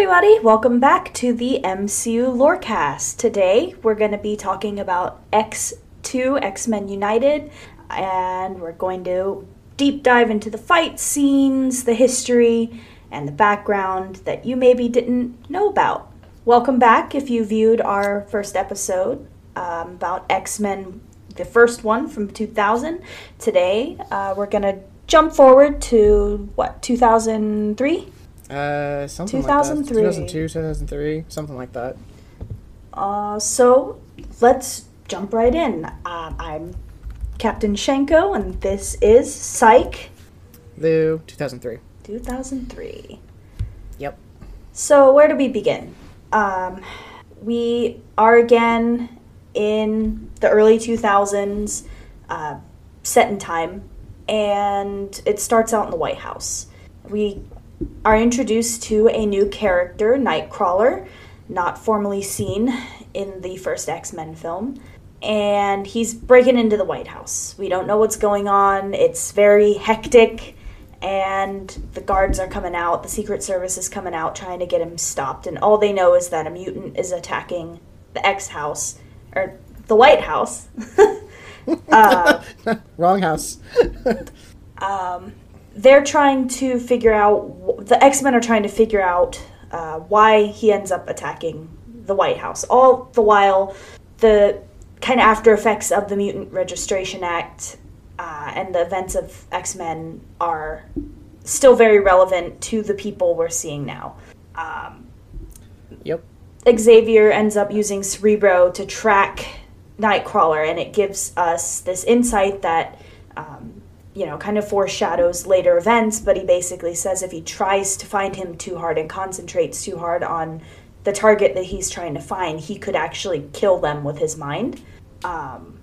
everybody, welcome back to the MCU Lorecast. Today we're going to be talking about X2, X Men United, and we're going to deep dive into the fight scenes, the history, and the background that you maybe didn't know about. Welcome back if you viewed our first episode um, about X Men, the first one from 2000. Today uh, we're going to jump forward to what, 2003? Uh, something 2003. like that. 2002, 2003, something like that. Uh, so let's jump right in. Um, I'm Captain Shenko, and this is Psych Lou, 2003. 2003. Yep. So, where do we begin? Um, we are again in the early 2000s, uh, set in time, and it starts out in the White House. We are introduced to a new character, Nightcrawler, not formally seen in the first X Men film. And he's breaking into the White House. We don't know what's going on. It's very hectic, and the guards are coming out. The Secret Service is coming out trying to get him stopped. And all they know is that a mutant is attacking the X House, or the White House. uh, Wrong house. they're trying to figure out the x-men are trying to figure out uh, why he ends up attacking the white house all the while the kind of after effects of the mutant registration act uh, and the events of x-men are still very relevant to the people we're seeing now um, yep. Xavier ends up using Cerebro to track Nightcrawler, and it gives us this insight that, um, you know, kind of foreshadows later events. But he basically says if he tries to find him too hard and concentrates too hard on the target that he's trying to find, he could actually kill them with his mind. Um,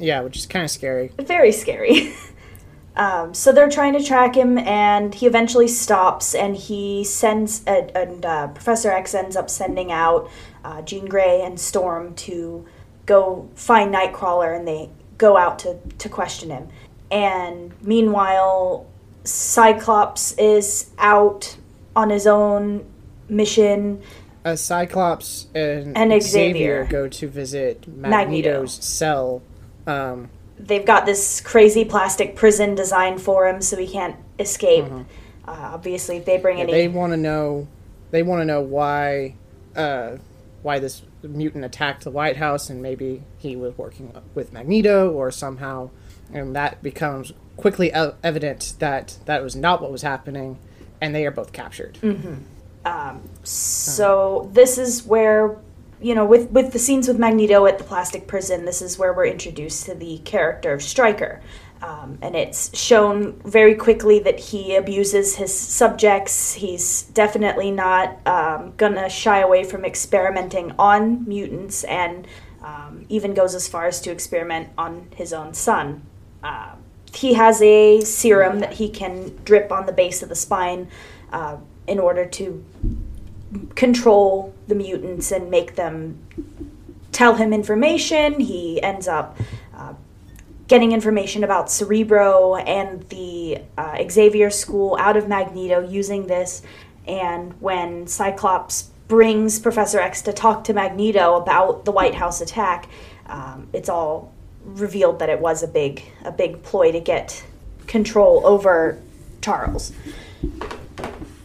Yeah, which is kind of scary. very scary. um, so they're trying to track him, and he eventually stops, and he sends, uh, and uh, Professor X ends up sending out uh, Jean Grey and Storm to go find Nightcrawler, and they go out to, to question him. And meanwhile, Cyclops is out on his own mission. Uh, Cyclops and, And Xavier Xavier. go to visit Magneto. Magneto's cell. Um, They've got this crazy plastic prison designed for him so he can't escape. Uh, obviously, if they bring any. they want to know. They want to know why. Uh, why this mutant attacked the White House, and maybe he was working with Magneto, or somehow, and that becomes quickly evident that that was not what was happening, and they are both captured. So this is where, you know, with with the scenes with Magneto at the plastic prison, this is where we're introduced to the character of Stryker, um, and it's shown very quickly that he abuses his subjects. He's definitely not um, gonna shy away from experimenting on mutants, and um, even goes as far as to experiment on his own son. Uh, he has a serum that he can drip on the base of the spine uh, in order to control the mutants and make them tell him information. He ends up uh, getting information about Cerebro and the uh, Xavier School out of Magneto using this. And when Cyclops brings Professor X to talk to Magneto about the White House attack, um, it's all revealed that it was a big a big ploy to get control over Charles.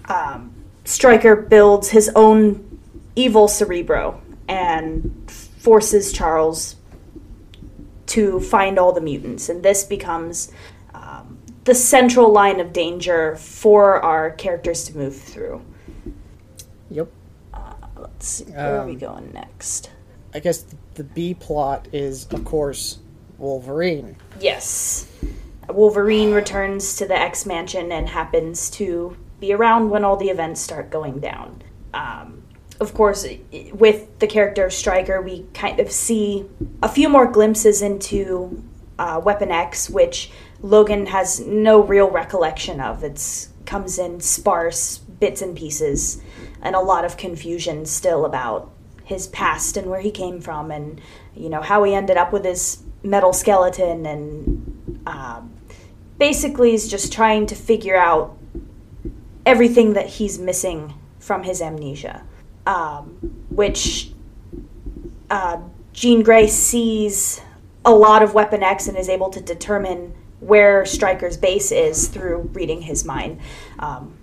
Um, Stryker builds his own evil Cerebro and forces Charles to find all the mutants, and this becomes um, the central line of danger for our characters to move through. Yep. Let's see, where are we Um, going next? I guess the B plot is, of course, Wolverine. Yes. Wolverine returns to the X Mansion and happens to be around when all the events start going down. Um, of course, with the character Stryker, we kind of see a few more glimpses into uh, Weapon X, which Logan has no real recollection of. It comes in sparse bits and pieces, and a lot of confusion still about his past and where he came from, and you know how he ended up with his metal skeleton, and um, basically is just trying to figure out everything that he's missing from his amnesia, um, which uh, Jean Grey sees a lot of Weapon X and is able to determine where Stryker's base is through reading his mind. Um,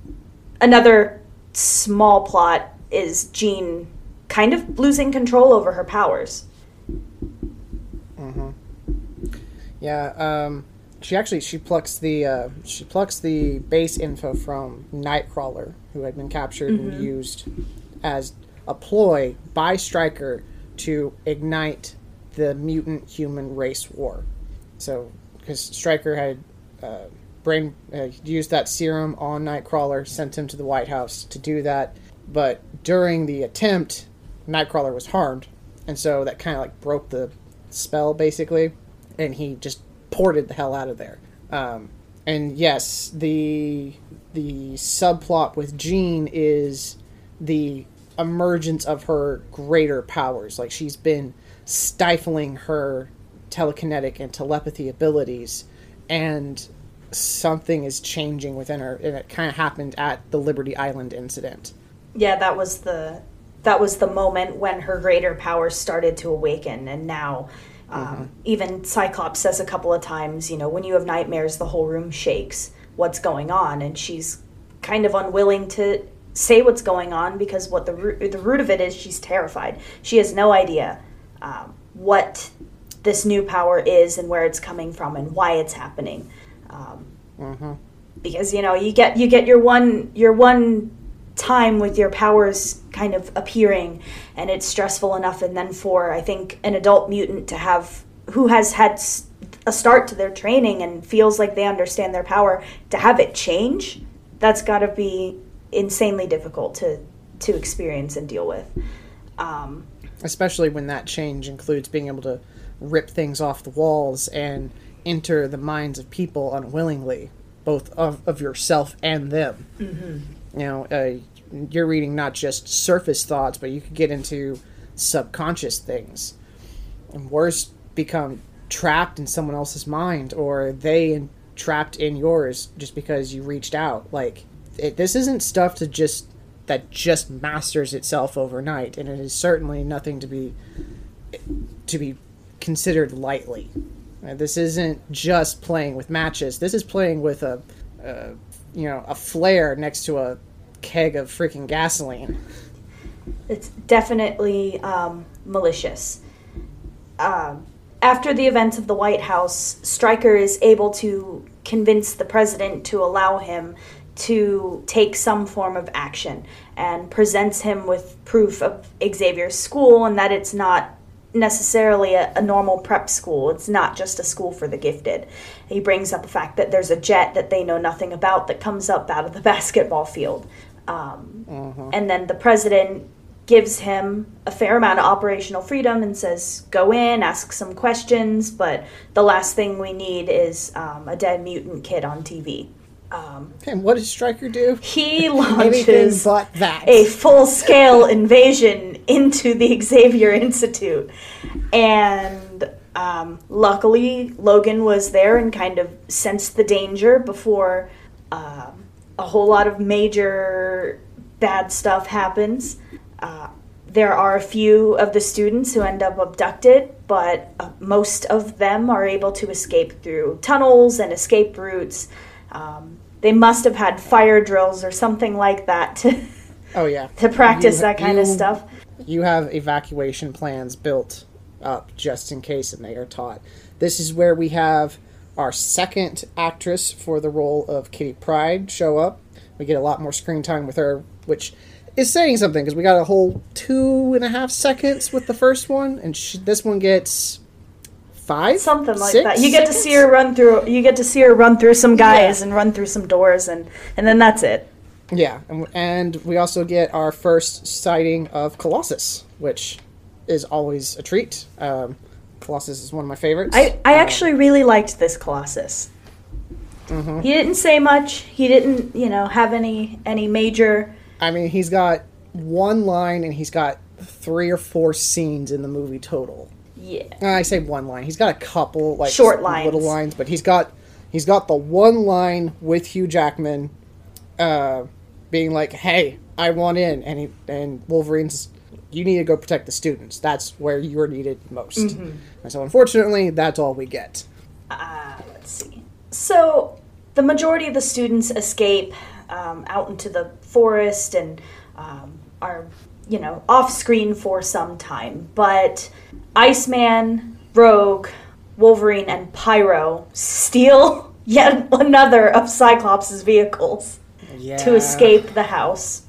another small plot is Jean kind of losing control over her powers. Mm-hmm. Yeah. Um, she actually she plucks the uh, she plucks the base info from Nightcrawler, who had been captured mm-hmm. and used as a ploy by Stryker to ignite the mutant human race war. So, because Stryker had uh, brain uh, used that serum on Nightcrawler, sent him to the White House to do that, but during the attempt, Nightcrawler was harmed, and so that kind of like broke the spell basically, and he just ported the hell out of there. Um, and yes, the the subplot with Jean is the emergence of her greater powers. Like she's been stifling her telekinetic and telepathy abilities, and something is changing within her. And it kind of happened at the Liberty Island incident. Yeah, that was the that was the moment when her greater powers started to awaken, and now. Um, mm-hmm. Even Cyclops says a couple of times, you know, when you have nightmares, the whole room shakes. What's going on? And she's kind of unwilling to say what's going on because what the root, the root of it is she's terrified. She has no idea um, what this new power is and where it's coming from and why it's happening. Um, mm-hmm. Because you know you get you get your one your one time with your powers kind of appearing and it's stressful enough and then for I think an adult mutant to have who has had a start to their training and feels like they understand their power to have it change that's got to be insanely difficult to to experience and deal with. Um, Especially when that change includes being able to rip things off the walls and enter the minds of people unwillingly, both of, of yourself and them. Mm-hmm. You know, uh, you're reading not just surface thoughts, but you could get into subconscious things. And worse, become trapped in someone else's mind, or they trapped in yours just because you reached out. Like, it, this isn't stuff to just that just masters itself overnight, and it is certainly nothing to be to be considered lightly. This isn't just playing with matches. This is playing with a, a you know a flare next to a keg of freaking gasoline. It's definitely um, malicious. Um, after the events of the White House, Stryker is able to convince the president to allow him to take some form of action and presents him with proof of Xavier's school and that it's not necessarily a, a, normal prep school. It's not just a school for the gifted. He brings up the fact that there's a jet that they know nothing about that comes up out of the basketball field. Um, uh-huh. And then the president gives him a fair amount of operational freedom and says, go in, ask some questions, but the last thing we need is um, a dead mutant kid on TV. Um, and what does Stryker do? He launches a full scale invasion into the Xavier Institute. And um, luckily, Logan was there and kind of sensed the danger before uh, a whole lot of major bad stuff happens. Uh, there are a few of the students who end up abducted, but uh, most of them are able to escape through tunnels and escape routes. Um, they must have had fire drills or something like that to oh yeah to practice you, that kind you, of stuff. You have evacuation plans built up just in case, and they are taught. This is where we have our second actress for the role of Kitty Pryde show up. We get a lot more screen time with her, which is saying something because we got a whole two and a half seconds with the first one, and sh- this one gets five, Something like six that. You get to see her run through. You get to see her run through some guys and run through some doors, and and then that's it. Yeah, and, and we also get our first sighting of Colossus, which is always a treat. Um, Colossus is one of my favorites. I I Um, actually really liked this Colossus. Mm-hmm. He didn't say much. He didn't, you know, have any any major. I mean, he's got one line and he's got three or four scenes in the movie total. Yeah. Uh, I say one line. He's got a couple like Short lines. little lines, but he's got he's got the one line with Hugh Jackman, uh, being like, "Hey, I want in," and he and Wolverine's, "You need to go protect the students. That's where you're needed most." Mm-hmm. And so, unfortunately, that's all we get. Let's see. So the majority of the students escape um, out into the forest and um, are, you know, off screen for some time. But Iceman, Rogue, Wolverine, and Pyro steal yet another of Cyclops' vehicles Yeah. to escape the house.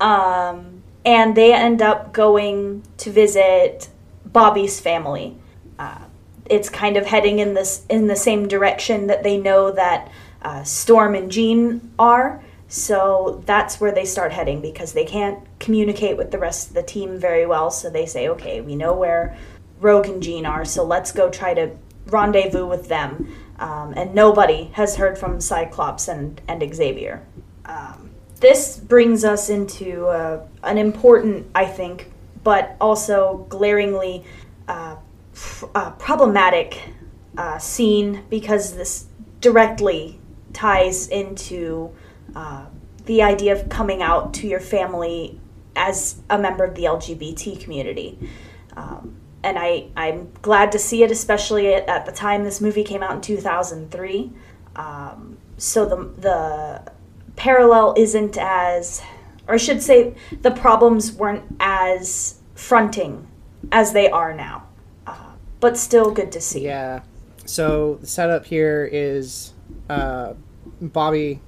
Um, and they end up going to visit Bobby's family. Uh, it's kind of heading in this in the same direction that they know that uh, Storm and Jean are. So that's where they start heading because they can't communicate with the rest of the team very well. So they say, okay, we know where Rogue and Jean are, so let's go try to rendezvous with them. Um, and nobody has heard from Cyclops and, and Xavier. Um, this brings us into uh, an important, I think, but also glaringly uh, f- uh, problematic uh, scene because this directly ties into uh, the idea of coming out to your family as a member of the LGBT community. Um, and I, I'm glad to see it, especially at, at the time this movie came out in 2003. Um, so the, the parallel isn't as, or I should say, the problems weren't as fronting as they are now. Uh, but still good to see. Yeah. So the setup here is uh, Bobby,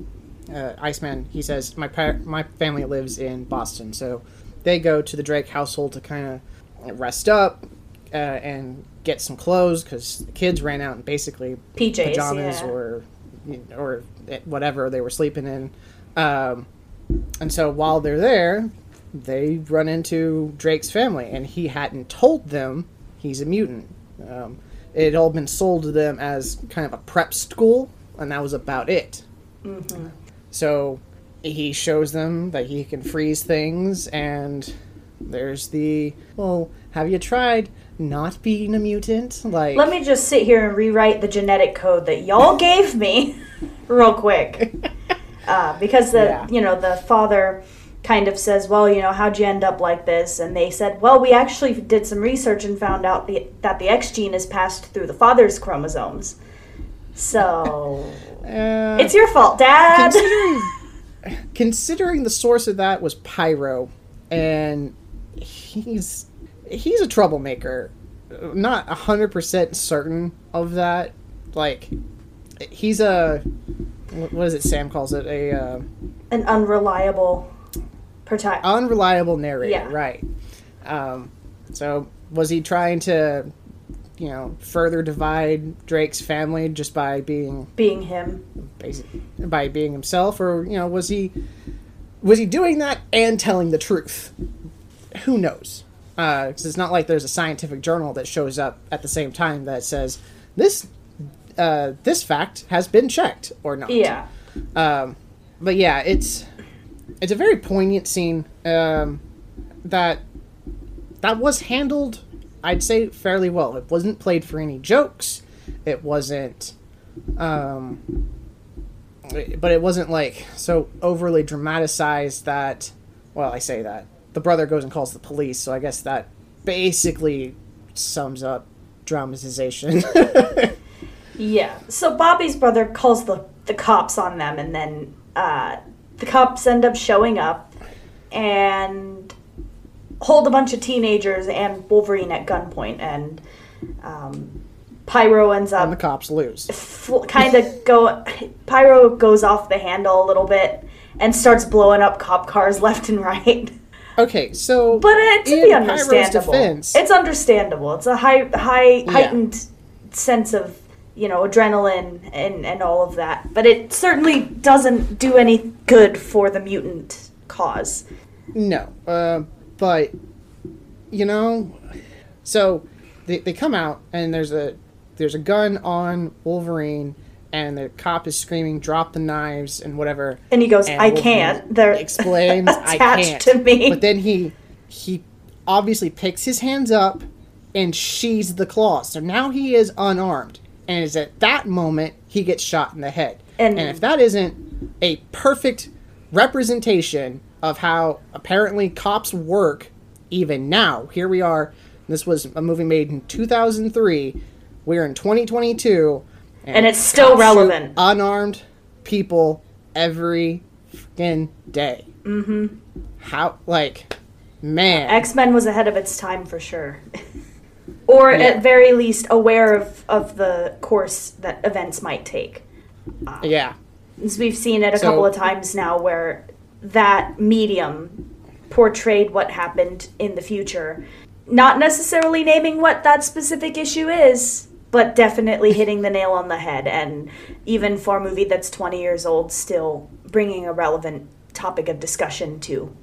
uh, Iceman. He says my par- my family lives in Boston, so they go to the Drake household to kind of rest up uh, and get some clothes because the kids ran out and basically PJs, pajamas yeah. or or whatever they were sleeping in. Um, and so while they're there, they run into Drake's family, and he hadn't told them he's a mutant. Um, it had all been sold to them as kind of a prep school, and that was about it. So he shows them that he can freeze things, and there's the well, have you tried not being a mutant? Like, Let me just sit here and rewrite the genetic code that y'all gave me real quick. Uh, because the Yeah. you know the father kind of says, "Well, you know, how'd you end up like this?" And they said, "Well, we actually did some research and found out the, that the X gene is passed through the father's chromosomes." So uh, it's your fault, Dad. considering considering the source of that was Pyro, and he's he's a troublemaker. Not hundred percent certain of that. Like he's a what is it? Sam calls it a uh, An unreliable protect. unreliable narrator. Yeah. Right. Um, so was he trying to, you know, further divide Drake's family just by being being him. by being himself, or you know, was he was he doing that and telling the truth? Who knows? Because it's not like there's a scientific journal that shows up at the same time that says this uh, this fact has been checked or not. Yeah. Um, but yeah, it's it's a very poignant scene um, that that was handled, I'd say, fairly well. It wasn't played for any jokes. It wasn't, um, but it wasn't like so overly dramatized that. Well, I say that the brother goes and calls the police, so I guess that basically sums up dramatization. Yeah. So Bobby's brother calls the the cops on them, and then uh, the cops end up showing up and hold a bunch of teenagers and Wolverine at gunpoint, and um, Pyro ends up. and the cops lose. fl- kind of go. Pyro goes off the handle a little bit, and starts blowing up cop cars left and right. Okay, so But uh, to be understandable, defense- it's understandable. It's a high, high, heightened sense of you know adrenaline and and all of that. But it certainly doesn't do any good for the mutant cause. No, uh, but you know, so they, they come out and there's a there's a gun on Wolverine, and the cop is screaming, "Drop the knives!" and whatever. And he goes, And "I Wolverine can't." They're explains, "I attached can't." to me. But then he he obviously picks his hands up and sheathes the claws. So now he is unarmed, and it's at that moment he gets shot in the head. And- and if that isn't a perfect representation of how apparently cops work even now here we are this was a movie made in 2003 we're in 2022 And it's still relevant. unarmed people every fucking day mm-hmm how like man X Men was ahead of its time for sure. or Yeah. at very least aware of, of the course that events might take. yeah As we've seen it a So- couple of times now where that medium portrayed what happened in the future. Not necessarily naming what that specific issue is, but definitely hitting the nail on the head. And even for a movie that's 20 years old, still bringing a relevant topic of discussion to.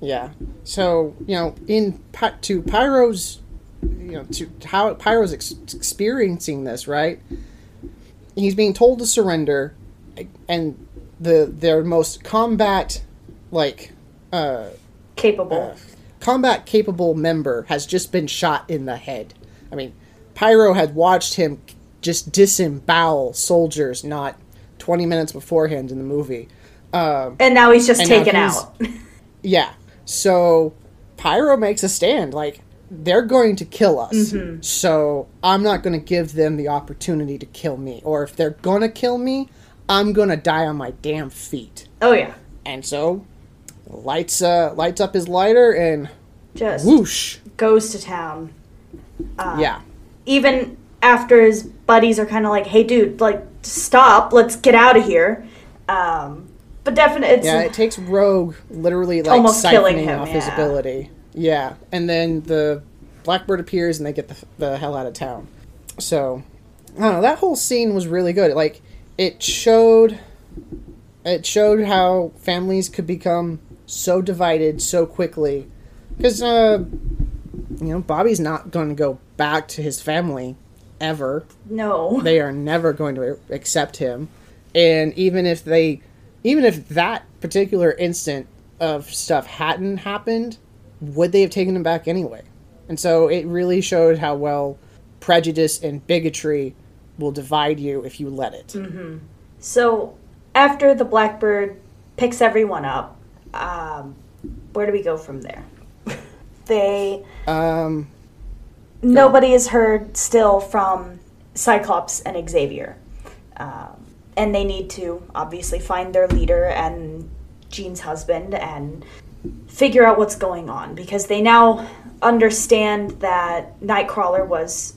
Yeah. So you know, in to Pyro's, you know, to how Pyro's ex- experiencing this, right? He's being told to surrender, and the their most combat, like, uh, Capable. combat capable member has just been shot in the head. I mean, Pyro had watched him just disembowel soldiers not twenty minutes beforehand in the movie. Um, and now he's just taken he's- out. Yeah. So Pyro makes a stand. Like, they're going to kill us. Mm-hmm. So I'm not going to give them the opportunity to kill me. Or if they're going to kill me, I'm to die on my damn feet. oh, yeah. And so lights uh lights up his lighter and Just whoosh. goes to town. Uh, yeah. even after his buddies are kind of like, "Hey, dude, like, stop, let's get out of here." Um, but definitely, Yeah, it takes Rogue literally like Almost killing him, off his ability. Yeah, and then the Blackbird appears and they get the, the hell out of town. So, I don't know. That whole scene was really good. Like, it showed, it showed how families could become so divided so quickly. Because, uh, you know, Bobby's not going to go back to his family ever no. they are never going to accept him and even if they even if that particular instant of stuff hadn't happened would they have taken him back anyway and so it really showed how well prejudice and bigotry will divide you if you let it So after the Blackbird picks everyone up, um, where do we go from there? they um nobody is heard still from Cyclops and Xavier. Um, and they need to obviously find their leader and Jean's husband and figure out what's going on because they now understand that Nightcrawler was,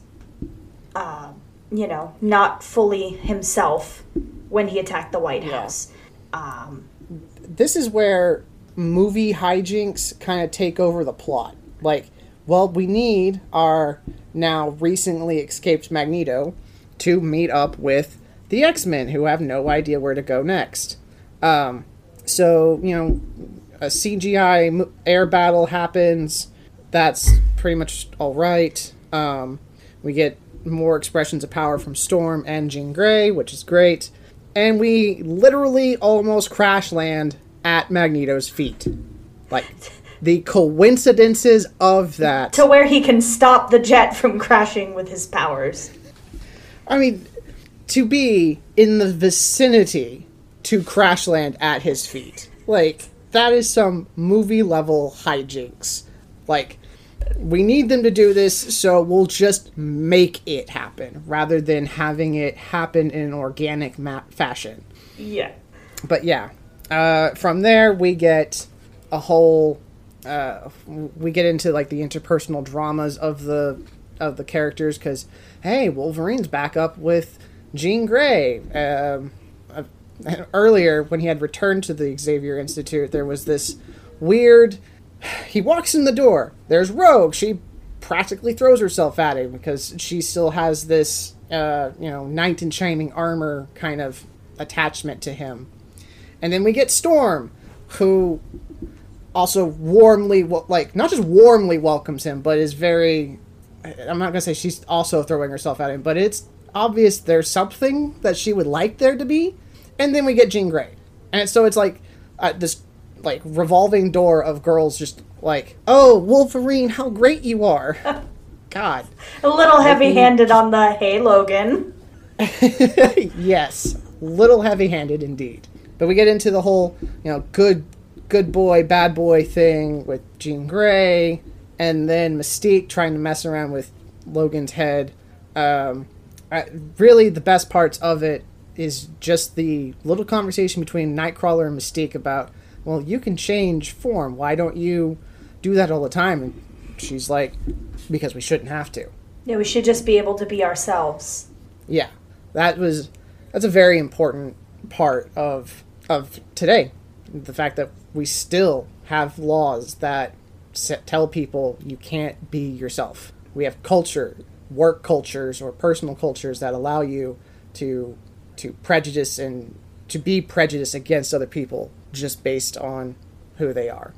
uh, you know, not fully himself when he attacked the White Yeah. House. Um, this is where movie hijinks kind of take over the plot. Like, well, we need our now recently escaped Magneto to meet up with the X Men, who have no idea where to go next. Um, so, you know, a CGI air battle happens. That's pretty much all right. Um, we get more expressions of power from Storm and Jean Grey, which is great. And we literally almost crash land at Magneto's feet. Like, the coincidences of that. to where he can stop the jet from crashing with his powers. I mean, to be in the vicinity to crash land at his feet. Like, that is some movie level hijinks. Like, we need them to do this, so we'll just make it happen rather than having it happen in an organic ma- fashion. Yeah. But yeah, uh, from there we get a whole. Uh, we get into like the interpersonal dramas of the of the characters because hey, Wolverine's back up with Jean Grey. Um, uh, earlier when he had returned to the Xavier Institute, there was this weird. He walks in the door. There's Rogue. She practically throws herself at him because she still has this, uh, you know, knight in shining armor kind of attachment to him. And then we get Storm, who also warmly, like, not just warmly welcomes him, but is very. I'm not gonna say she's also throwing herself at him, but it's obvious there's something that she would like there to be. And then we get Jean Grey, and so it's like uh, this like revolving door of girls just like, oh, Wolverine, how great you are. God. A little heavy handed on the hey, Logan. yes, little heavy handed indeed. But we get into the whole, you know, good good boy, bad boy thing with Jean Grey, and then Mystique trying to mess around with Logan's head. Um, I, really, the best parts of it is just the little conversation between Nightcrawler and Mystique about, well, you can change form. Why don't you do that all the time? And she's like, because we shouldn't have to. Yeah, we should just be able to be ourselves. Yeah, that was that's a very important part of of today. The fact that we still have laws that tell people you can't be yourself. We have culture, work cultures or personal cultures that allow you to to prejudice and to be prejudiced against other people just based on who they are.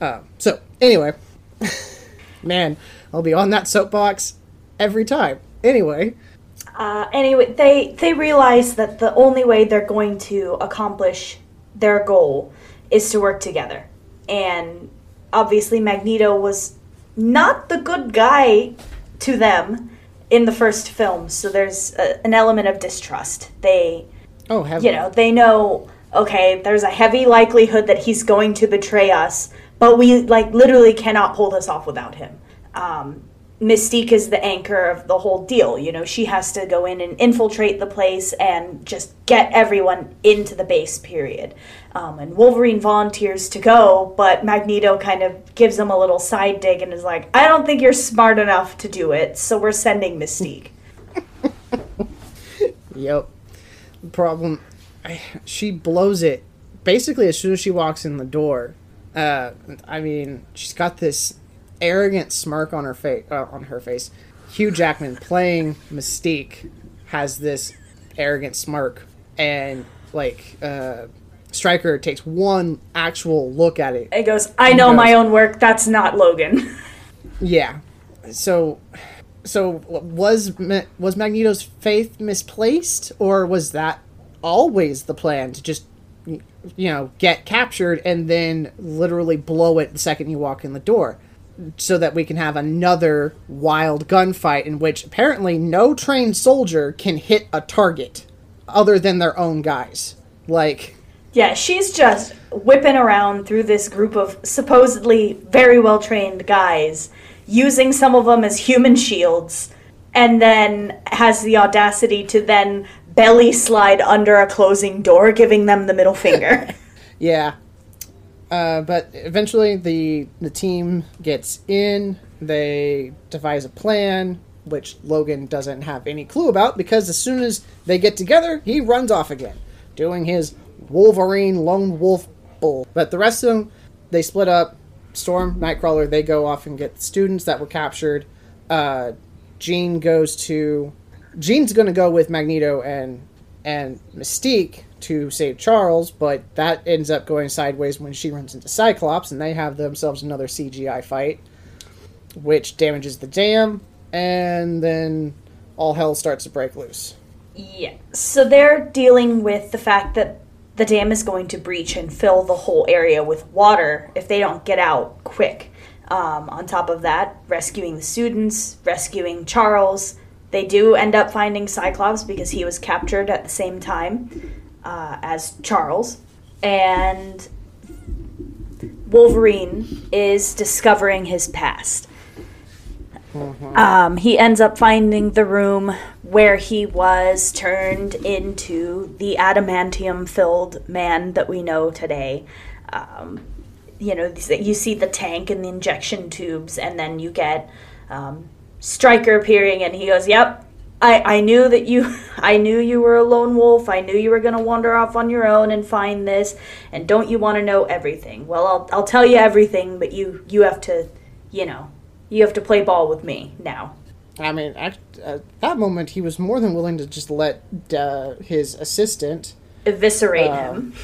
Uh, so anyway, man, I'll be on that soapbox every time. Anyway. Uh, anyway, they they realize that the only way they're going to accomplish their goal is to work together, and obviously Magneto was not the good guy to them in the first film, so there's a, an element of distrust. They, oh, you know, they know okay, there's a heavy likelihood that he's going to betray us, but we like literally cannot pull this off without him. Um, Mystique is the anchor of the whole deal. You know, she has to go in and infiltrate the place and just get everyone into the base, period. Um, and Wolverine volunteers to go, but Magneto kind of gives him a little side dig and is like, I don't think you're smart enough to do it, so we're sending Mystique. yep. The problem, I, she blows it basically as soon as she walks in the door. Uh, I mean, she's got this arrogant smirk on her face. Uh, on her face, Hugh Jackman playing Mystique has this arrogant smirk, and like uh, Stryker takes one actual look at it. It goes, "I know goes, my own work. That's not Logan." yeah. So, so was was Magneto's faith misplaced, or was that always the plan to just you know get captured and then literally blow it the second you walk in the door? so that we can have another wild gunfight in which apparently no trained soldier can hit a target other than their own guys. Like, yeah, she's just whipping around through this group of supposedly very well trained guys, using some of them as human shields, and then has the audacity to then belly slide under a closing door, giving them the middle finger. yeah, uh, but eventually, the the team gets in. They devise a plan, which Logan doesn't have any clue about because as soon as they get together, he runs off again, doing his Wolverine lone wolf bull. But the rest of them, they split up. Storm, Nightcrawler, they go off and get the students that were captured. Uh, Jean goes to. Jean's going to go with Magneto and and Mystique to save Charles, but that ends up going sideways when she runs into Cyclops, and they have themselves another CGI fight, which damages the dam, and then all hell starts to break loose. Yeah. So they're dealing with the fact that the dam is going to breach and fill the whole area with water if they don't get out quick. Um, on top of that, rescuing the students, rescuing Charles. They do end up finding Cyclops because he was captured at the same time uh, as Charles, and Wolverine is discovering his past. Mm-hmm. Um, he ends up finding the room where he was turned into the adamantium filled man that we know today. Um, you know, you see the tank and the injection tubes, and then you get um, Stryker appearing, and he goes, Yep, I, I knew that you I knew you were a lone wolf. I knew you were gonna wander off on your own and find this. And don't you want to know everything? Well, I'll I'll tell you everything, but you you have to, you know, you have to play ball with me now. I mean, at, at that moment, he was more than willing to just let uh, his assistant. Eviscerate Um, him.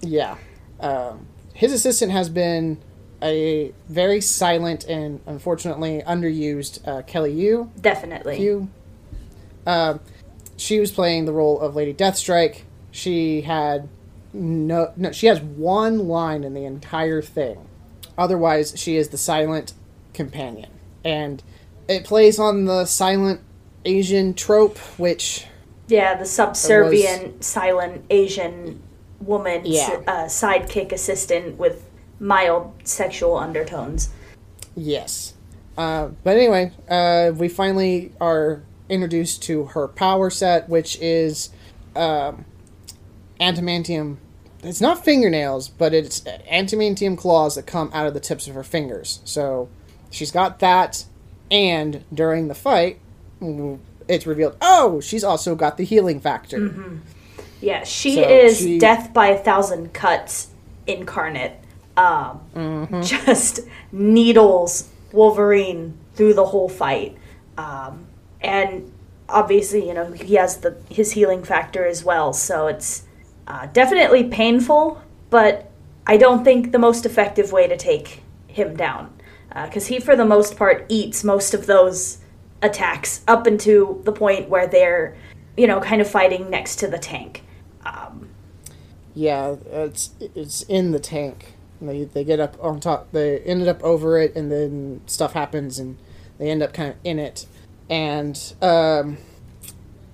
Yeah. Um, his assistant has been a very silent and unfortunately underused uh, Kelly Hu. Definitely. Hu. Um, she was playing the role of Lady Deathstrike. She had no, no. She has one line in the entire thing. Otherwise, she is the silent companion, and it plays on the silent Asian trope, which Yeah, the subservient, silent Asian woman, Yeah. uh, sidekick assistant with mild sexual undertones. Yes. Uh, but anyway, uh, we finally are introduced to her power set, which is um, adamantium. It's not fingernails, but it's adamantium claws that come out of the tips of her fingers. So she's got that, and during the fight, it's revealed, oh, she's also got the healing factor. Yeah, she So is she- death by a thousand cuts incarnate. Um, Mm-hmm. Just needles Wolverine through the whole fight, um, and obviously, you know, he has the his healing factor as well. So it's uh, definitely painful, but I don't think the most effective way to take him down, because he, for the most part, eats most of those attacks up into the point where they're, you know, kind of fighting next to the tank. Um, Yeah, it's it's in the tank. They they get up on top. They ended up over it, and then stuff happens, and they end up kind of in it. And um,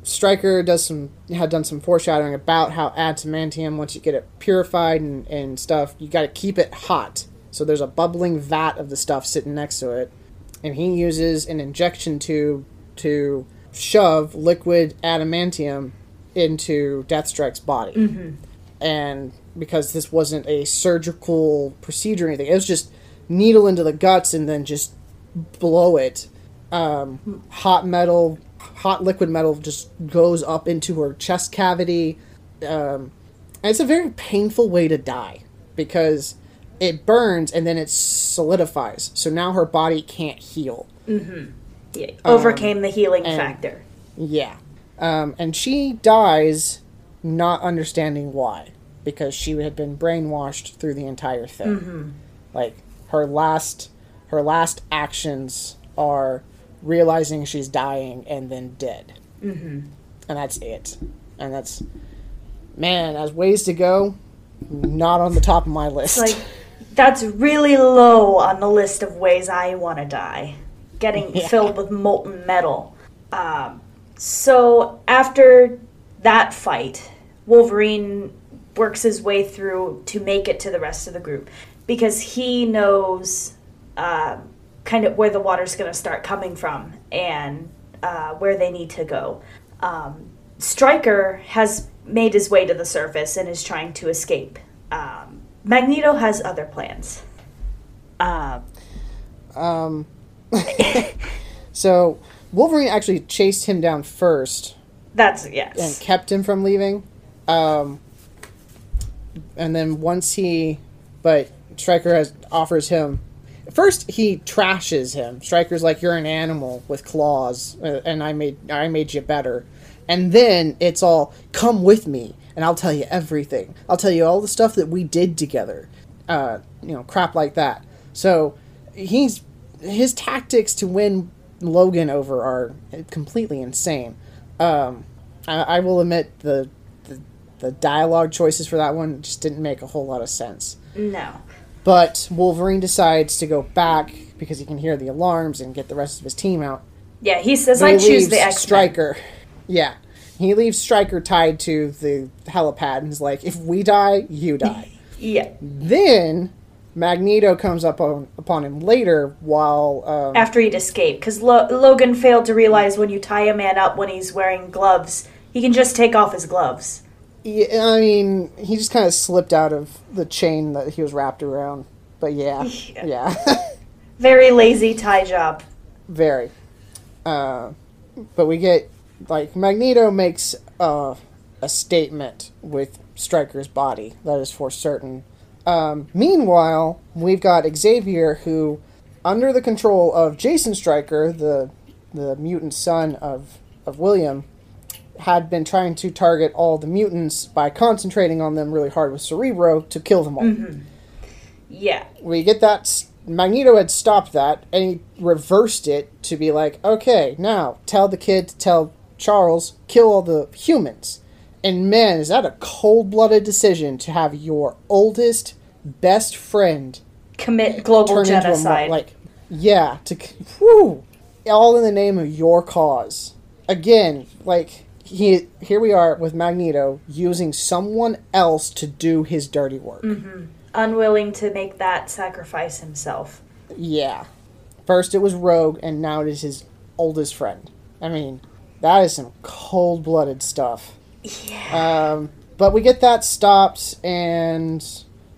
Stryker does some had done some foreshadowing about how adamantium, once you get it purified and, and stuff, you got to keep it hot. So there's a bubbling vat of the stuff sitting next to it, and he uses an injection tube to shove liquid adamantium into Deathstrike's body and because this wasn't a surgical procedure or anything, it was just needle into the guts and then just blow it. Um, hot metal, hot liquid metal just goes up into her chest cavity. Um, and it's a very painful way to die because it burns and then it solidifies. So now her body can't heal. yeah, overcame the healing and- factor. Yeah. Um, and she dies not understanding why. Because she had been brainwashed through the entire thing. Like her last her last actions are realizing she's dying and then dead. Mm-hmm. And that's it. And that's man, as ways to go, not on the top of my list. It's like that's really low on the list of ways I want to die. Getting Yeah. filled with molten metal. Um, so after that fight, Wolverine works his way through to make it to the rest of the group because he knows uh, kind of where the water's going to start coming from and uh, where they need to go. Um, Stryker has made his way to the surface and is trying to escape. Um, Magneto has other plans. Uh, Um, so Wolverine actually chased him down first that's yes, and kept him from leaving. Um, and then once he, but Stryker has offers him. First, he trashes him. Stryker's like, "You're an animal with claws, uh, and I made I made you better." And then it's all, "Come with me, and I'll tell you everything. I'll tell you all the stuff that we did together." Uh, you know, crap like that. So he's his tactics to win Logan over are completely insane. Um, I, I will admit the, the dialogue choices for that one just didn't make a whole lot of sense. No. But Wolverine decides to go back because he can hear the alarms and get the rest of his team out. Yeah, he says But I he choose the X Men. Stryker. Yeah, he leaves Stryker tied to the helipad and is like, "If we die, you die." Yeah. then Magneto comes up on, upon him later while um, After he'd escaped, because Lo- Logan failed to realize when you tie a man up when he's wearing gloves, he can just take off his gloves. Yeah, I mean, he just kind of slipped out of the chain that he was wrapped around. But yeah, Yeah. yeah, Very lazy tie job. very. Uh, but we get like Magneto makes uh, a statement with Stryker's body. That is for certain. Um, meanwhile, we've got Xavier, who, under the control of Jason Stryker, the the mutant son of of William, had been trying to target all the mutants by concentrating on them really hard with Cerebro to kill them all. Mm-hmm. Yeah. We get that. Magneto had stopped that, and he reversed it to be like, okay, now tell the kid to tell Charles kill all the humans. And man, is that a cold-blooded decision to have your oldest, best friend Commit global turn into a genocide. mo- like, yeah, to whew, all in the name of your cause. Again, like he here we are with Magneto using someone else to do his dirty work. Unwilling to make that sacrifice himself. Yeah. First it was Rogue, and now it is his oldest friend. I mean, that is some cold blooded stuff. Yeah. Um, but we get that stopped, and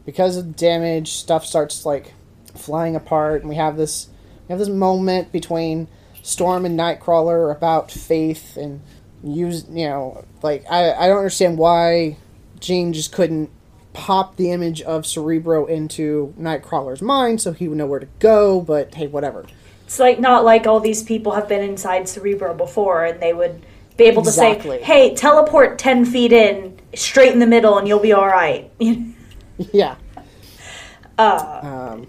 because of damage, stuff starts like flying apart, and we have this we have this moment between Storm and Nightcrawler about faith and use you know like I I don't understand why Jean just couldn't pop the image of Cerebro into Nightcrawler's mind so he would know where to go, but hey, whatever. It's like not like all these people have been inside Cerebro before and they would be able to say, hey, teleport 10 feet in, straight in the middle, and you'll be alright. yeah. uh, Um,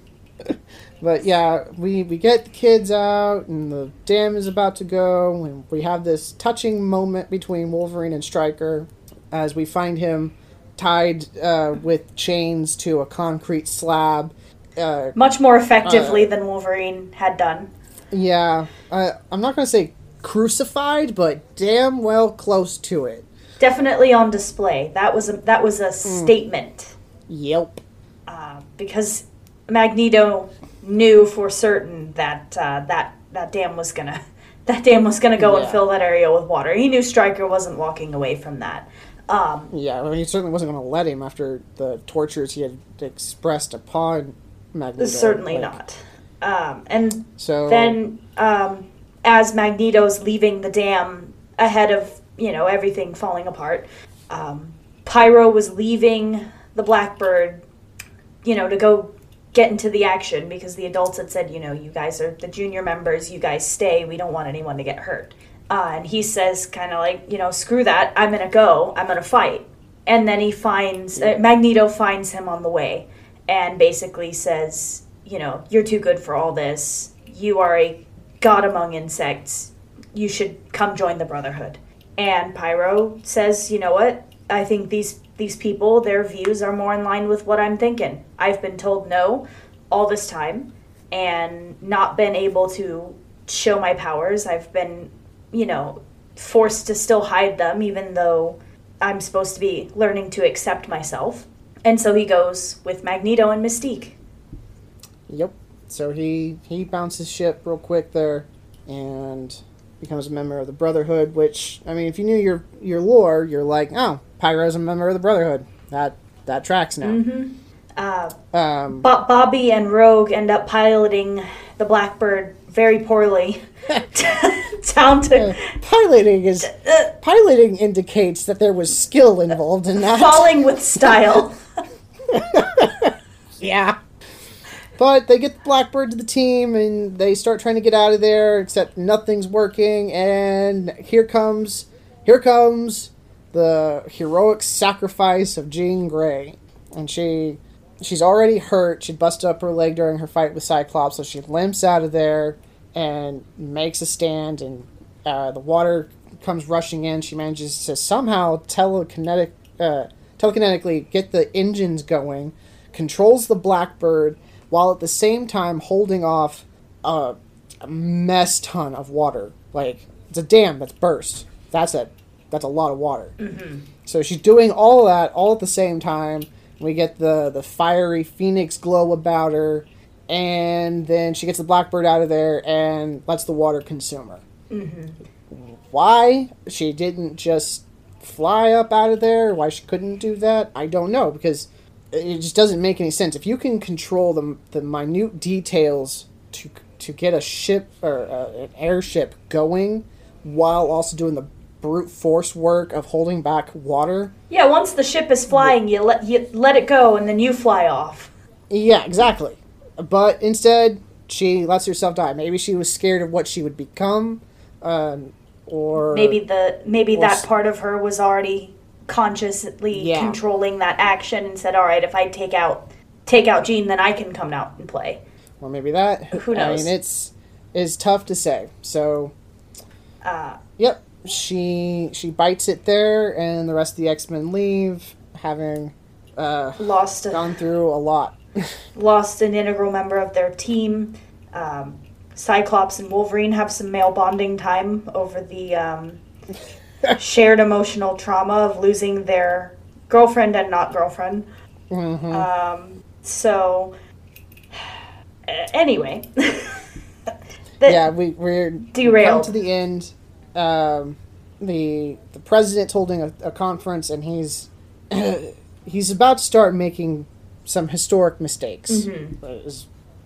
but yeah, we we get the kids out, and the dam is about to go, and we have this touching moment between Wolverine and Stryker as we find him tied uh, with chains to a concrete slab. Uh, much more effectively than Wolverine had done. yeah, uh, I'm not gonna say crucified, but damn well close to it. Definitely on display. That was a, that was a statement. Yep. Uh, because Magneto knew for certain that uh, that that dam was gonna that dam was gonna go and fill that area with water. He knew Stryker wasn't walking away from that. Um, Yeah, I mean, he certainly wasn't gonna let him after the tortures he had expressed upon Magneto. certainly like, not. Um, and So then, um, as Magneto's leaving the dam ahead of you know everything falling apart, um, Pyro was leaving the Blackbird, you know, to go get into the action because the adults had said, you know, you guys are the junior members, you guys stay. We don't want anyone to get hurt. Uh, and he says, kind of like, you know, screw that. I'm gonna go. I'm gonna fight. And then he finds uh, Magneto finds him on the way, and basically says, you know, you're too good for all this. You are a god among insects. You should come join the Brotherhood. And Pyro says, you know what? I think these these people, their views are more in line with what I'm thinking. I've been told no all this time and not been able to show my powers. I've been, you know, forced to still hide them even though I'm supposed to be learning to accept myself. And so he goes with Magneto and Mystique. Yep. So he he bounces ship real quick there, and becomes a member of the Brotherhood. Which I mean, if you knew your your lore, you're like, oh, Pyro's a member of the Brotherhood. That that tracks now. Uh, Um, Bo- Bobby and Rogue end up piloting the Blackbird very poorly down to piloting is piloting indicates that there was skill involved in that. falling with style. Yeah. But they get the Blackbird to the team and they start trying to get out of there, except nothing's working, and here comes here comes the heroic sacrifice of Jean Grey. And she she's already hurt. She busted up her leg during her fight with Cyclops, so she limps out of there and makes a stand and uh, the water comes rushing in. She manages to somehow telekinetic uh, telekinetically get the engines going, controls the Blackbird while at the same time holding off a, a mess ton of water. Like it's a dam that's burst. That's a that's a lot of water. So she's doing all of that all at the same time. We get the the fiery phoenix glow about her, and then she gets the blackbird out of there and lets the water consume her. Why she didn't just fly up out of there? Why she couldn't do that? I don't know because it just doesn't make any sense. If you can control the the minute details to to get a ship or uh, an airship going while also doing the brute force work of holding back water. Yeah, once the ship is flying, you let you let it go, and then you fly off. Yeah, exactly. But instead, she lets herself die. Maybe she was scared of what she would become, um, or Maybe the maybe that s- part of her was already consciously Yeah. controlling that action and said, "All right, if I take out take out Jean, then I can come out and play." or maybe that. Who knows? I mean, it's it's tough to say. So, Uh, yep, she she bites it there, and the rest of the X Men leave, having uh, lost a, gone through a lot. lost an integral member of their team. Um, Cyclops and Wolverine have some male bonding time over the um, shared emotional trauma of losing their girlfriend and not girlfriend. Um, so, anyway, yeah, we we're Derailed. to the end. Um, the the president's holding a, a conference, and he's he's about to start making some historic mistakes. Mhm. Uh,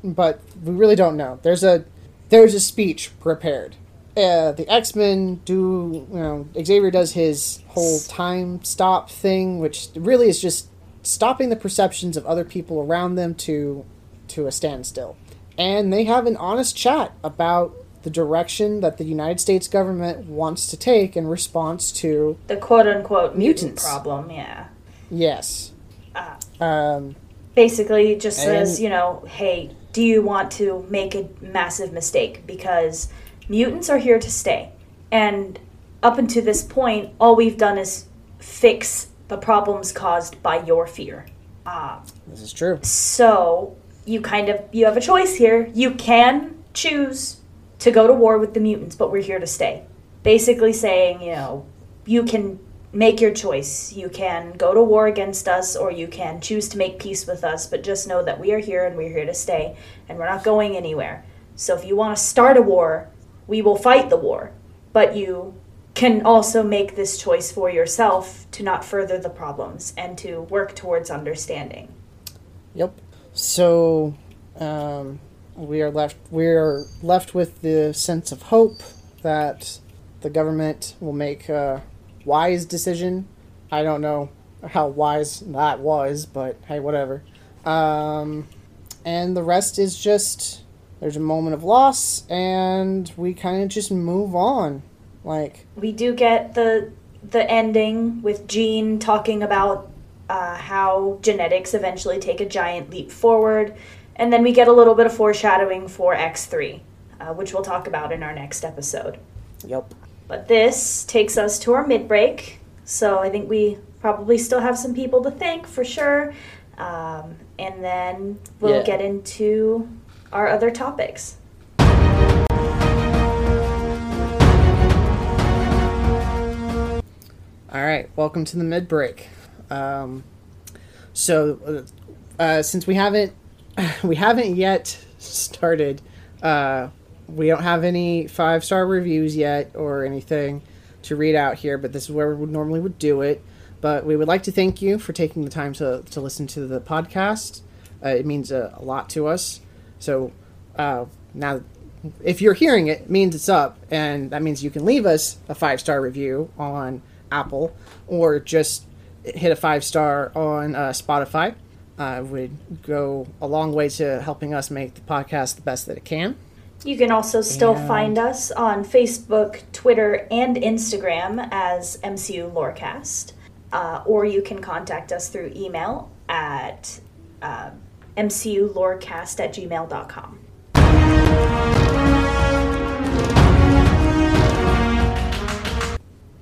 But we really don't know. There's a there's a speech prepared. Uh, the X Men do you know Xavier does his whole time stop thing, which really is just stopping the perceptions of other people around them to to a standstill. And they have an honest chat about the direction that the United States government wants to take in response to the quote unquote mutant Mutants. problem, yeah. yes. Ah. Um, basically just says, you know, hey, do you want to make a massive mistake? Because mutants are here to stay. And up until this point, all we've done is fix the problems caused by your fear. Ah, this is true. so you kind of you have a choice here. You can choose to go to war with the mutants, but we're here to stay. Basically saying, you know, you can make your choice. You can go to war against us or you can choose to make peace with us, but just know that we are here and we're here to stay and we're not going anywhere. So if you want to start a war, we will fight the war, but you can also make this choice for yourself to not further the problems and to work towards understanding. Yep. So um, we are left we are left with the sense of hope that the government will make a wise decision. I don't know how wise that was, but hey, whatever. Um, and the rest is just there's a moment of loss, and we kind of just move on. Like we do get the the ending with Jean talking about uh, how genetics eventually take a giant leap forward, and then we get a little bit of foreshadowing for X three, uh, which we'll talk about in our next episode. yep. But this takes us to our mid break, so I think we probably still have some people to thank for sure, um, and then we'll Yeah. get into our other topics. All right, welcome to the mid break. Um, so, uh, uh, since we haven't we haven't yet started, uh, we don't have any five star reviews yet or anything to read out here. But this is where we would normally would do it. But we would like to thank you for taking the time to to listen to the podcast. Uh, it means a, a lot to us. So uh, now if you're hearing it, it means it's up, and that means you can leave us a five star review on Apple or just hit a five star on uh, Spotify. Uh, would go a long way to helping us make the podcast the best that it can. You can also still And- find us on Facebook, Twitter, and Instagram as MCU Lorecast. Uh, or you can contact us through email at uh, mculorecast at gmail.com.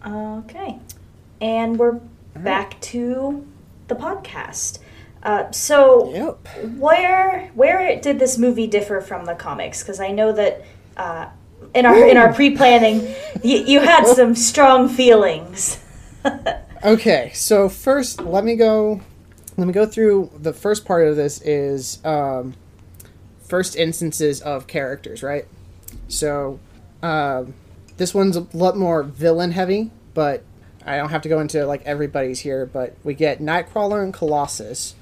Okay. And we're back to the podcast. Uh, so, Yep. where where did this movie differ from the comics? Because I know that uh, in our in our pre planning, you, you had some strong feelings. Okay, so first, let me go. Let me go through the first part of this is um, first instances of characters, right? So, um, this one's a lot more villain heavy, but I don't have to go into like everybody's here. But we get Nightcrawler and Colossus.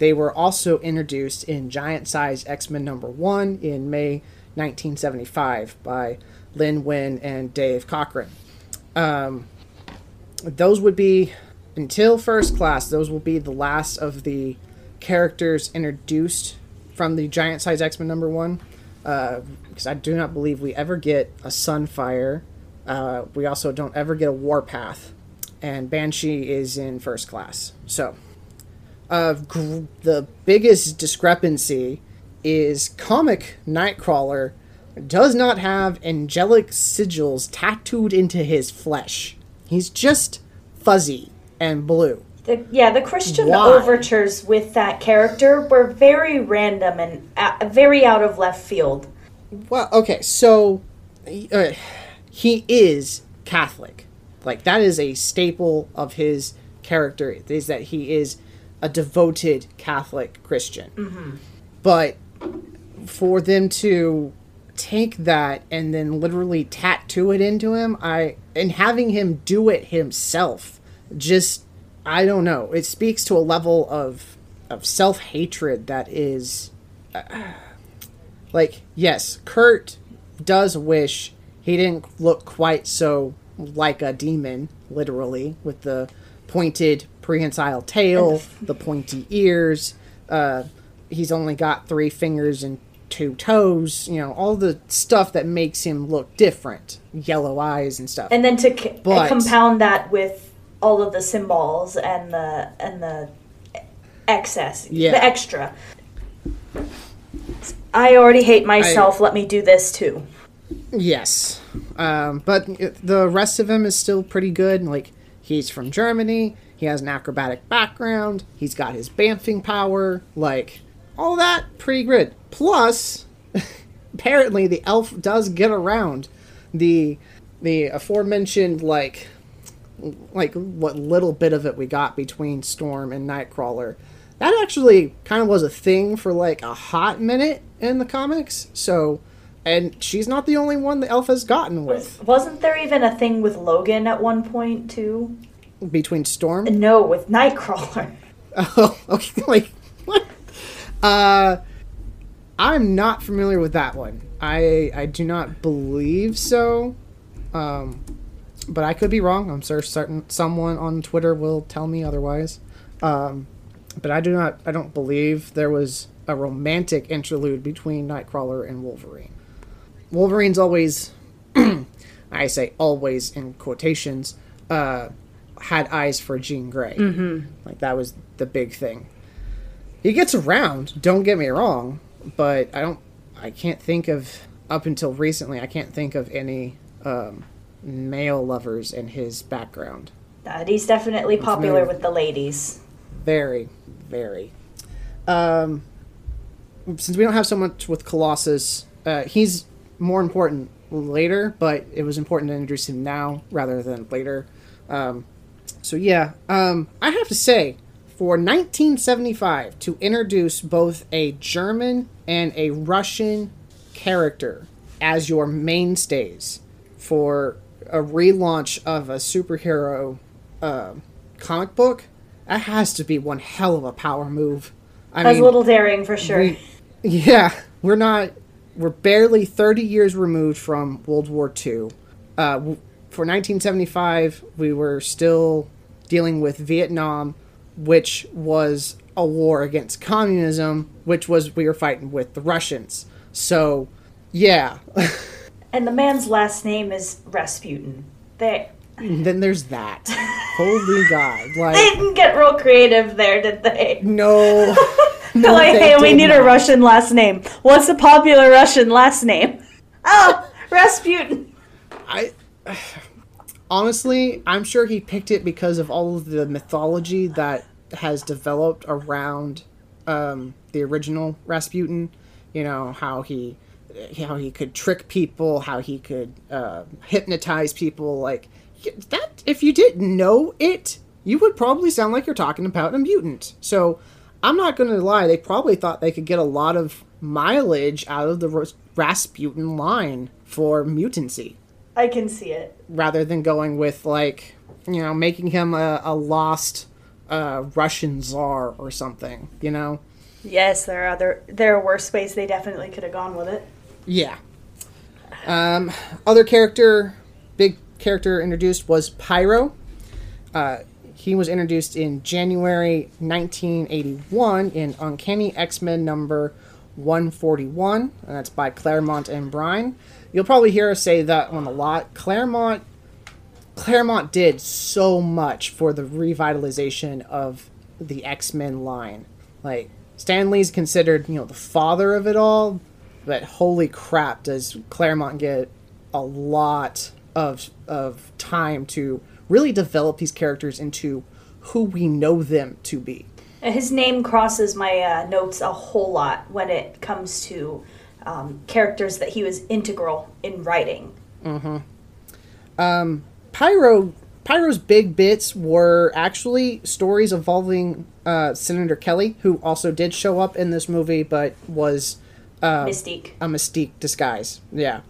Uh, They were also introduced in Giant Size X Men number one in May 1975 by Len Wein and Dave Cockrum Um, those would be until first class. Those will be the last of the characters introduced from the Giant Size X Men number one. Uh, because I do not believe we ever get a Sunfire. Uh, we also don't ever get a Warpath, and Banshee is in first class. So, uh, gr- the biggest discrepancy is comic Nightcrawler does not have angelic sigils tattooed into his flesh. He's just fuzzy and blue. The, yeah, the Christian Why? overtures with that character were very random and uh, very out of left field. Well, okay, so uh, he is Catholic. Like that is a staple of his character is that he is a devoted Catholic Christian. Mm-hmm. But for them to take that and then literally tattoo it into him, I and having him do it himself, just I don't know. It speaks to a level of of self hatred that is uh, like yes kurt does wish he didn't look quite so like a demon literally with the pointed prehensile tail the pointy ears uh, he's only got three fingers and two toes you know all the stuff that makes him look different yellow eyes and stuff And then to c- But- compound that with all of the symbols and the and the excess, Yeah. the extra. I already hate myself. let me do this too. Yes, um, but the rest of him is still pretty good. Like he's from Germany, he has an acrobatic background, he's got his bamfing power, like all that pretty good. Plus, apparently the elf does get around the the aforementioned like like what little bit of it we got between Storm and Nightcrawler. That actually kind of was a thing for like a hot minute in the comics. So, and she's not the only one the elf has gotten with Wasn't there even a thing with Logan at one point too? Between Storm. And no, with Nightcrawler. Oh, okay. Like what? Uh, I'm not familiar with that one. I I do not believe so. Um, but I could be wrong. I'm sure certain someone on Twitter will tell me otherwise. Um, but I do not. I don't believe there was a romantic interlude between Nightcrawler and Wolverine. Wolverine's always, I say always in quotations, uh, had eyes for Jean Grey. Mm-hmm. Like that was the big thing. He gets around. Don't get me wrong, but I don't. I can't think of up until recently. I can't think of any um, male lovers in his background. Uh, he's definitely popular familiar. with the ladies. Very, very. Um, since we don't have so much with Colossus, uh, he's more important later, but it was important to introduce him now rather than later. Um, so yeah, um, I have to say, for 1975 to introduce both a German and a Russian character as your mainstays for a relaunch of a superhero uh, comic book, that has to be one hell of a power move. I That's a little daring for sure. we- yeah, we're not. We're barely 30 years removed from World War II. Uh, for 1975, we were still dealing with Vietnam, which was a war against communism, which was we were fighting with the Russians. So, yeah. and the man's last name is Rasputin. They mm, then there's that. Holy God! they Like didn't get real creative there, did they? no. They're like, they hey, we need a. Russian last name. What's a popular Russian last name? Oh, Rasputin. I honestly, I'm sure he picked it because of all of the mythology that has developed around um, the original Rasputin. You know how he how he could trick people, how he could uh, hypnotize people. Like that, if you didn't know it, you would probably sound like you're talking about a mutant. So I'm not going to lie; they probably thought they could get a lot of mileage out of the Rasputin line for mutancy I can see it. rather than going with like you know making him a, a lost uh, Russian czar or something. You know, Yes, there are other there are worse ways they definitely could have gone with it. yeah. Um, other character, big character introduced was Pyro. Uh, he was introduced in January 1981 in Uncanny X Men number 141, and that's by Claremont and Byrne. You'll probably hear us say that one a lot. Claremont Claremont did so much for the revitalization of the X Men line. Like Stan Lee's considered, you know, the father of it all, but holy crap, does Claremont get a lot of of time to really develop these characters into who we know them to be. His name crosses my uh, notes a whole lot when it comes to um, characters that he was integral in writing. Mm-hmm. Um, Pyro Pyro's big bits were actually stories involving uh, Senator Kelly, who also did show up in this movie, but was uh, Mystique. A Mystique disguise. Yeah.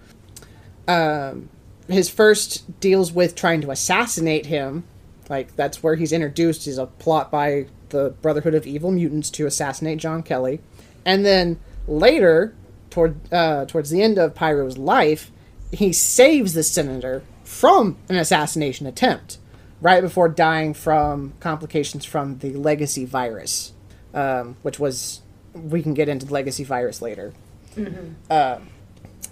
Um, his first deals with trying to assassinate him. Like that's where he's introduced. Is a plot by the Brotherhood of Evil Mutants to assassinate John Kelly, and then later, toward uh, towards the end of Pyro's life, he saves the senator from an assassination attempt right before dying from complications from the legacy virus, um, which was we can get into the legacy virus later. Mm-hmm. Uh,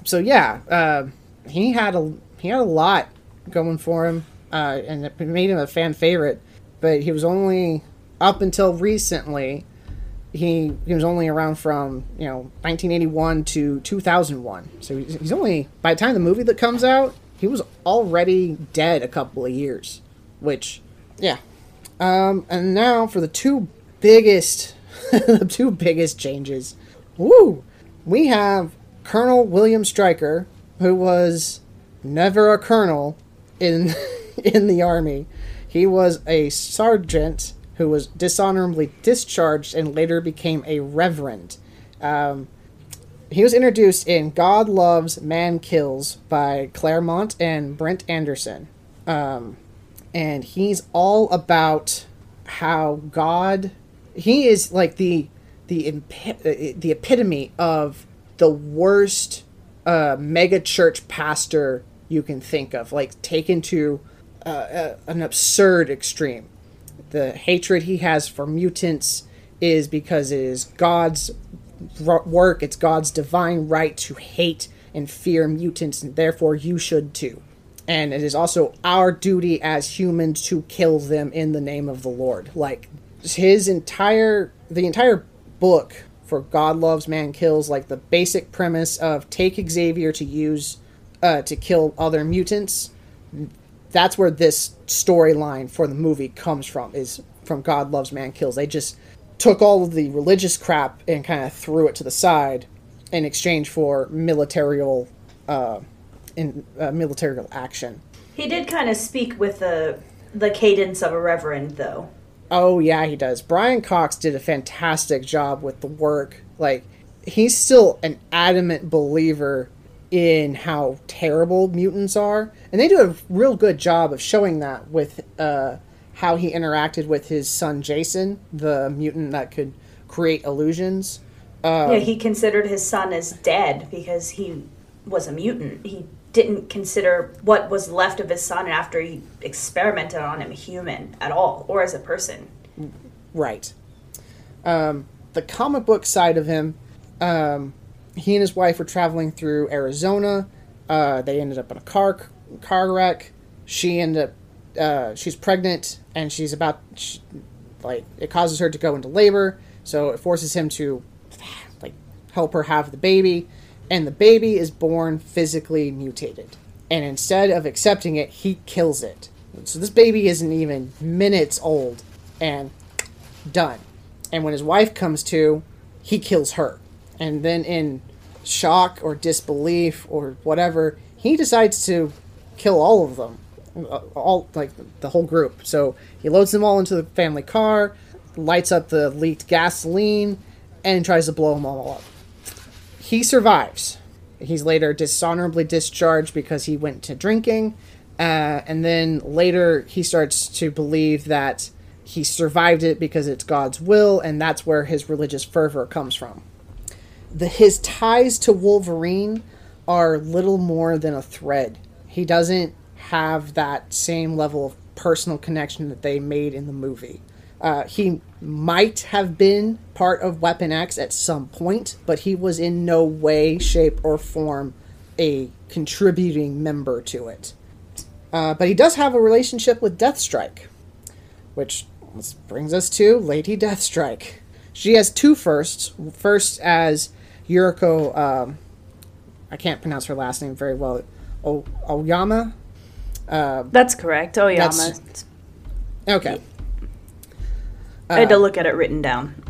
so yeah, uh, he had a he had a lot going for him, uh, and it made him a fan favorite. But he was only up until recently. He he was only around from you know 1981 to 2001. So he's only by the time the movie that comes out, he was already dead a couple of years, which, yeah. Um, and now for the two biggest, the two biggest changes. Woo! We have Colonel William Stryker, who was never a colonel in in the army. He was a sergeant who was dishonorably discharged and later became a reverend. Um, he was introduced in God Loves, Man Kills by Claremont and Brent Anderson. Um, and he's all about how God he is like the the the epitome of the worst uh, mega church pastor you can think of, like taken to uh, uh, an absurd extreme. The hatred he has for mutants is because it is God's work. It's God's divine right to hate and fear mutants, and therefore you should too. And it is also our duty as humans to kill them in the name of the Lord. Like his entire, the entire book for God loves, man kills. Like the basic premise of take Xavier to use uh, to kill other mutants. That's where this storyline for the movie comes from. Is from God loves, man kills. They just took all of the religious crap and kind of threw it to the side in exchange for militarial uh, in uh, militarial action. He did kind of speak with the the cadence of a reverend, though. Oh yeah, he does. Brian Cox did a fantastic job with the work. Like he's still an adamant believer in how terrible mutants are, and they do a real good job of showing that with uh, how he interacted with his son Jason, the mutant that could create illusions. Um, yeah, he considered his son as dead because he was a mutant. He didn't consider what was left of his son after he experimented on him human at all or as a person. Right. Um, the comic book side of him, um, he and his wife were traveling through Arizona. Uh, they ended up in a car car wreck. She ended up uh, she's pregnant and she's about she, like it causes her to go into labor, so it forces him to like help her have the baby, and the baby is born physically mutated. And instead of accepting it, he kills it. So this baby isn't even minutes old and done. And when his wife comes to, he kills her. And then in shock or disbelief or whatever, he decides to kill all of them all like the whole group. So he loads them all into the family car, lights up the leaked gasoline, and tries to blow them all up. He survives. He's later dishonorably discharged because he went to drinking, uh, and then later he starts to believe that he survived it because it's God's will, and that's where his religious fervor comes from. The, his ties to Wolverine are little more than a thread. He doesn't have that same level of personal connection that they made in the movie. Uh, he might have been part of Weapon X at some point, but he was in no way, shape, or form a contributing member to it. Uh, but he does have a relationship with Deathstrike, which brings us to Lady Deathstrike. She has two firsts. First, as Yuriko, um, I can't pronounce her last name very well. O- Oyama. Uh, that's correct. Oyama. That's, okay. I had to look at it written down.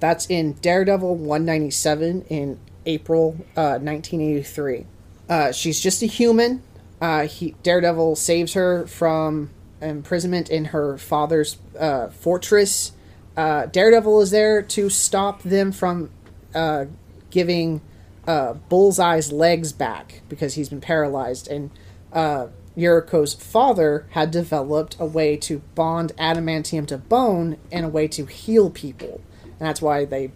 That's in Daredevil 197 in April uh, 1983. Uh, she's just a human. Uh, he, Daredevil saves her from imprisonment in her father's uh, fortress. Uh, Daredevil is there to stop them from uh, giving Bullseye's legs back because he's been paralyzed. And Yuriko's father had developed a way to bond adamantium to bone and a way to heal people. And that's why they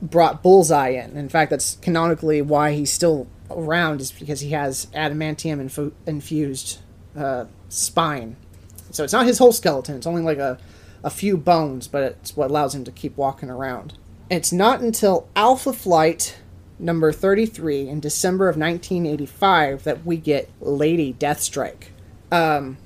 brought Bullseye in. In fact, that's canonically why he's still around, is because he has adamantium infu- infused uh, spine. So it's not his whole skeleton, it's only like a, a few bones, but it's what allows him to keep walking around. It's not until Alpha Flight number 33 in December of 1985 that we get Lady Deathstrike. Um,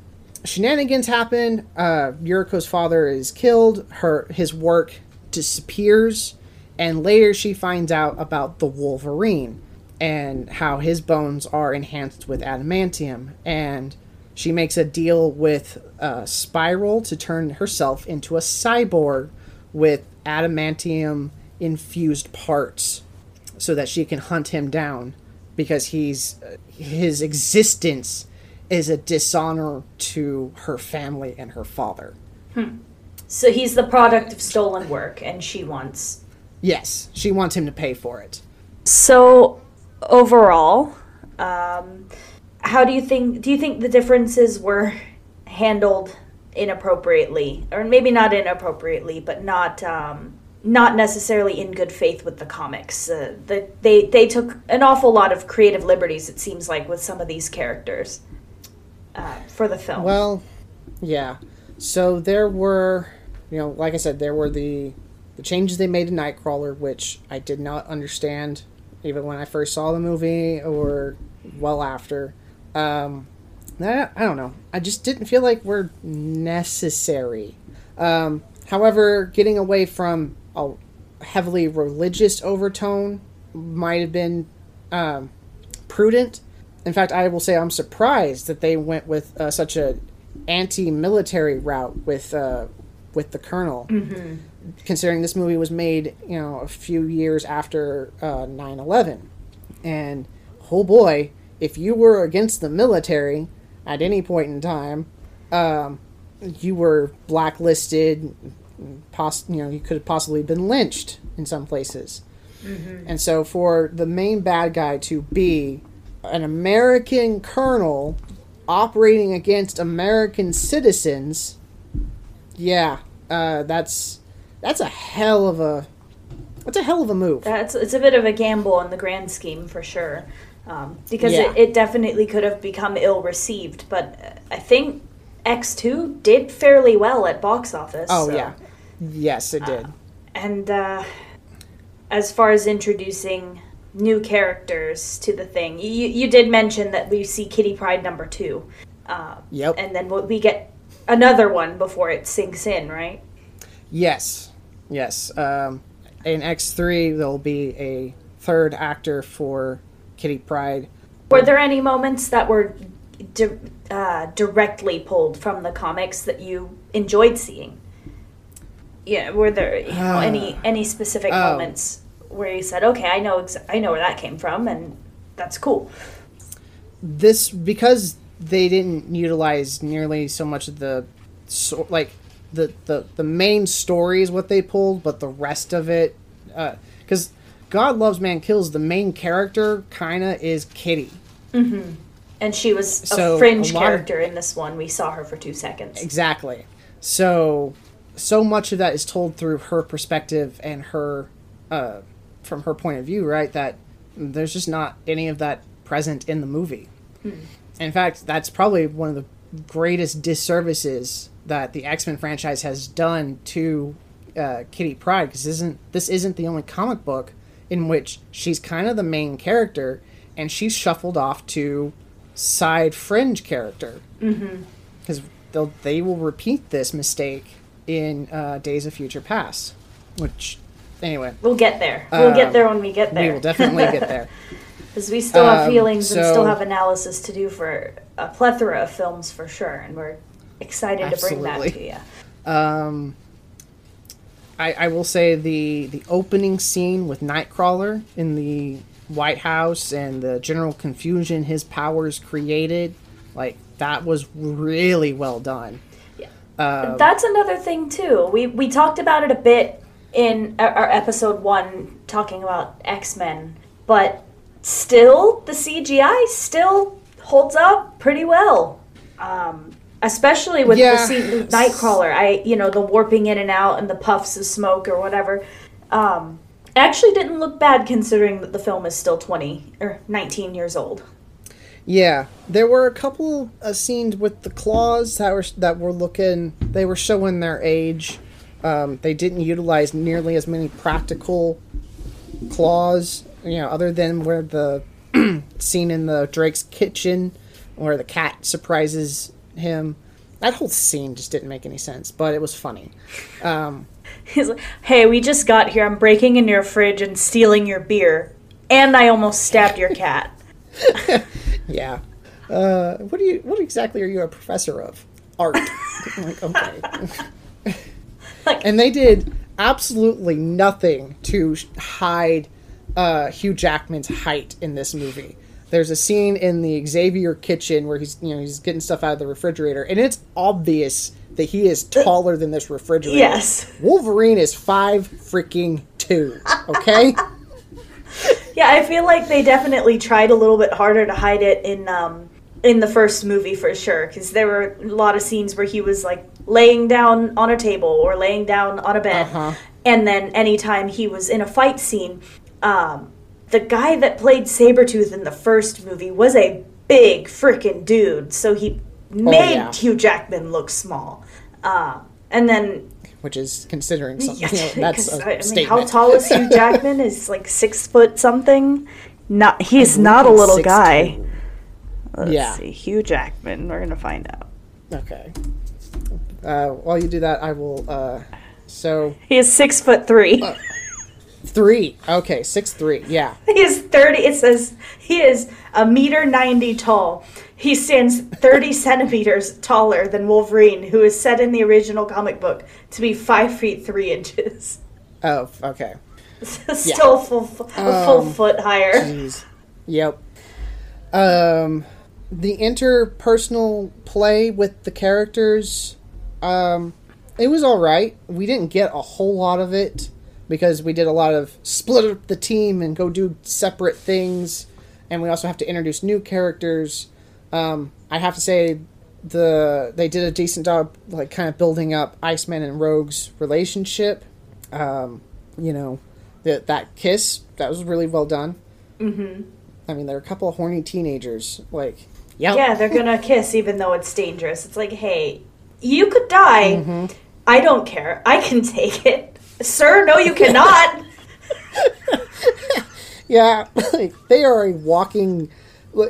shenanigans happen. Uh, Yuriko's father is killed. Her his work disappears, and later she finds out about the Wolverine and how his bones are enhanced with adamantium. And she makes a deal with uh, Spiral to turn herself into a cyborg with adamantium infused parts so that she can hunt him down because he's his existence is a dishonor to her family and her father. Hmm. So he's the product of stolen work, and she wants. Yes, she wants him to pay for it. So, overall, um, how do you think? Do you think the differences were handled inappropriately, or maybe not inappropriately, but not um, not necessarily in good faith with the comics. Uh, the, they they took an awful lot of creative liberties. It seems like with some of these characters uh, for the film. Well, yeah. So there were, you know, like I said, there were the the changes they made to Nightcrawler, which I did not understand even when I first saw the movie or well after. Um, I, I don't know. I just didn't feel like we're necessary. Um, however, getting away from a heavily religious overtone might have been um, prudent. In fact, I will say I'm surprised that they went with uh, such a anti-military route with uh, with the Colonel, mm-hmm. considering this movie was made, you know, a few years after uh, 9/11, and oh boy, if you were against the military at any point in time, um, you were blacklisted, poss- you know, he could have possibly been lynched in some places. Mm-hmm. And so for the main bad guy to be an American colonel operating against American citizens, yeah, uh, that's that's a hell of a that's a hell of a move. That's it's a bit of a gamble in the grand scheme for sure, um, because yeah. it, it definitely could have become ill received. But I think X two did fairly well at box office. Oh so. yeah, Yes, it did. Uh, and uh, as far as introducing new characters to the thing, you, you did mention that we see Kitty Pryde number two. Uh, yep. And then we get another one before it sinks in, right? Yes. Yes. Um, in X3, there'll be a third actor for Kitty Pryde. Were there any moments that were di- uh, directly pulled from the comics that you enjoyed seeing? Yeah, were there you know, any any specific oh. moments where you said, "Okay, I know ex- I know where that came from," and that's cool. This because they didn't utilize nearly so much of the so, like the, the the main story is what they pulled, but the rest of it, because uh, God loves man kills, the main character kind of is Kitty. Mm-hmm. And she was so a fringe a character of, in this one. We saw her for two seconds. Exactly. So so much of that is told through her perspective and her uh, from her point of view, right? That there's just not any of that present in the movie. Hmm. In fact, that's probably one of the greatest disservices that the X Men franchise has done to uh, Kitty Pryde because isn't this isn't the only comic book in which she's kind of the main character and she's shuffled off to side fringe character because they'll they will repeat this mistake in uh, Days of Future Past, which anyway We'll get there. We'll get Um, there when we get there. we will definitely get there. Because we still have Um, feelings and still have analysis to do for a plethora of films for sure, and we're excited to bring that to you. Um, I, I will say the the opening scene with Nightcrawler in the White House and the general confusion his powers created, like that was really well done. Um, That's another thing too. We we talked about it a bit in our- episode one, talking about X Men, but still the CGI still holds up pretty well. Um, especially with Yeah. the with Nightcrawler, I you know the warping in and out and the puffs of smoke or whatever. Um, actually didn't look bad considering that the film is still twenty or nineteen years old. Yeah, there were a couple scenes with the claws that were that were looking. They were showing their age. Um, they didn't utilize nearly as many practical claws, you know, other than where the scene in the Drake's kitchen, where the cat surprises him. That whole scene just didn't make any sense, but it was funny. Um, He's like, "Hey, we just got here. I'm breaking into your fridge and stealing your beer, and I almost stabbed your cat." yeah. Uh, what do you? What exactly are you a professor of? Art. Like, okay. Like- and they did absolutely nothing to hide uh, Hugh Jackman's height in this movie. There's a scene in the Xavier kitchen where he's you know he's getting stuff out of the refrigerator, and it's obvious that he is taller than this refrigerator. Yes. Wolverine is five freaking two. Okay. Yeah, I feel like they definitely tried a little bit harder to hide it in um in the first movie for sure because there were a lot of scenes where he was like laying down on a table or laying down on a bed, Uh-huh. and then anytime he was in a fight scene, um, the guy that played Sabretooth in the first movie was a big freaking dude, so he made yeah. Hugh Jackman look small. Uh, and then Which is considering something. You know, that's a I mean, statement. how tall is Hugh Jackman? is like six foot something. Not he's not a little 6'2". guy. Let's Yeah. see, Hugh Jackman. We're gonna find out. Okay. Uh, while you do that, I will. Uh, so He is six foot three. three. Okay, six three. Yeah. he is thirty. It says he is a meter ninety tall. He stands thirty centimeters taller than Wolverine, who is said in the original comic book to be five feet three inches. Oh, okay. Still full, a full Um, foot higher. Jeez. Yep. Um, the interpersonal play with the characters, um, it was all right. We didn't get a whole lot of it because we did a lot of split up the team and go do separate things, and we also have to introduce new characters. Um, I have to say, the they did a decent job, like kind of building up Iceman and Rogue's relationship. Um, you know, that that kiss that was really well done. Mm-hmm. I mean, there are a couple of horny teenagers. Like, yep. Yeah, they're gonna kiss even though it's dangerous. It's like, hey, you could die. Mm-hmm. I don't care. I can take it. Sir, no, you cannot. Yeah, like, they are a walking,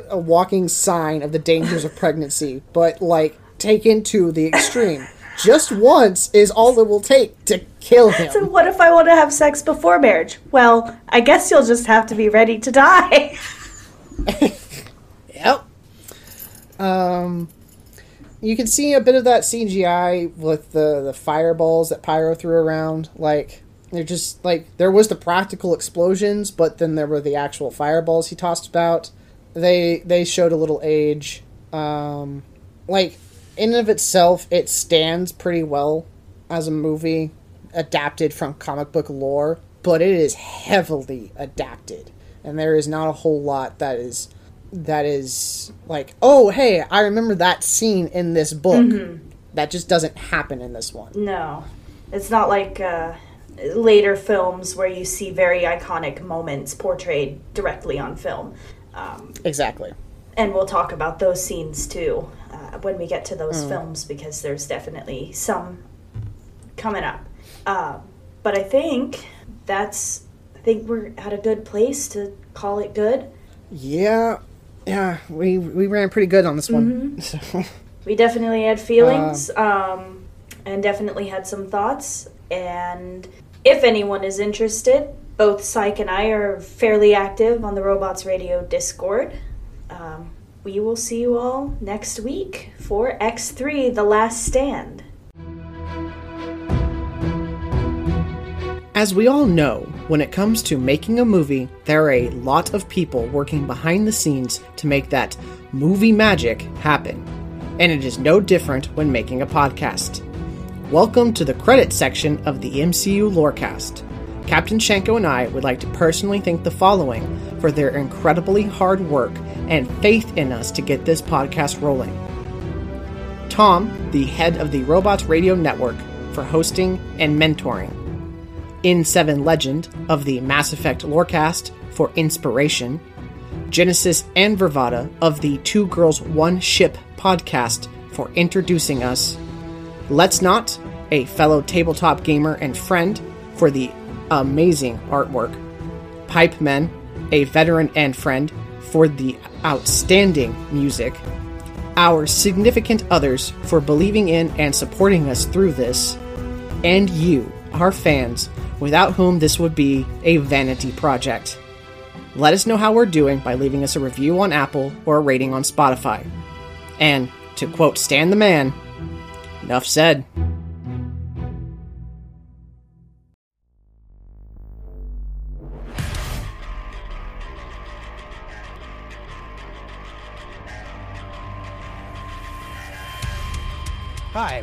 a walking sign of the dangers of pregnancy, but like taken to the extreme. Just once is all it will take to kill him. so what if I want to have sex before marriage? Well, I guess you'll just have to be ready to die. Yep. Um, you can see a bit of that CGI with the the fireballs that Pyro threw around. Like they're just like there was the practical explosions, but then there were the actual fireballs he tossed about. They they showed a little age. Um, like in and of itself, it stands pretty well as a movie adapted from comic book lore, but it is heavily adapted, and there is not a whole lot that is that is like, oh, hey, I remember that scene in this book. That just doesn't happen in this one. no, it's not like uh, later films where you see very iconic moments portrayed directly on film. Um, Exactly. and we'll talk about those scenes too uh, when we get to those films because there's definitely some coming up. Uh, but I think that's I think we're at a good place to call it good. Yeah, yeah, we we ran pretty good on this one. So, We definitely had feelings, um, and definitely had some thoughts. And if anyone is interested, both Cyke and I are fairly active on the Robots Radio Discord. Um, we will see you all next week for X3 The Last Stand. As we all know, when it comes to making a movie, there are a lot of people working behind the scenes to make that movie magic happen. And it is no different when making a podcast. Welcome to the credit section of the MCU Lorecast. Captain Shenko and I would like to personally thank the following for their incredibly hard work and faith in us to get this podcast rolling. Tom, the head of the Robots Radio Network, for hosting and mentoring. In7 Legend of the Mass Effect Lorecast for inspiration, Genesis and Vervada of the Two Girls One Ship podcast for introducing us, Let's Not, a fellow tabletop gamer and friend, for the amazing artwork, Pipe Men, a veteran and friend, for the outstanding music, our significant others for believing in and supporting us through this, and you, our fans, without whom this would be a vanity project. Let us know how we're doing by leaving us a review on Apple or a rating on Spotify. And, to quote Stan the Man, enough said.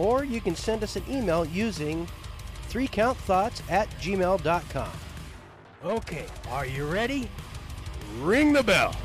Or you can send us an email using threecountthoughts at gmail.com. Okay, are you ready? Ring the bell.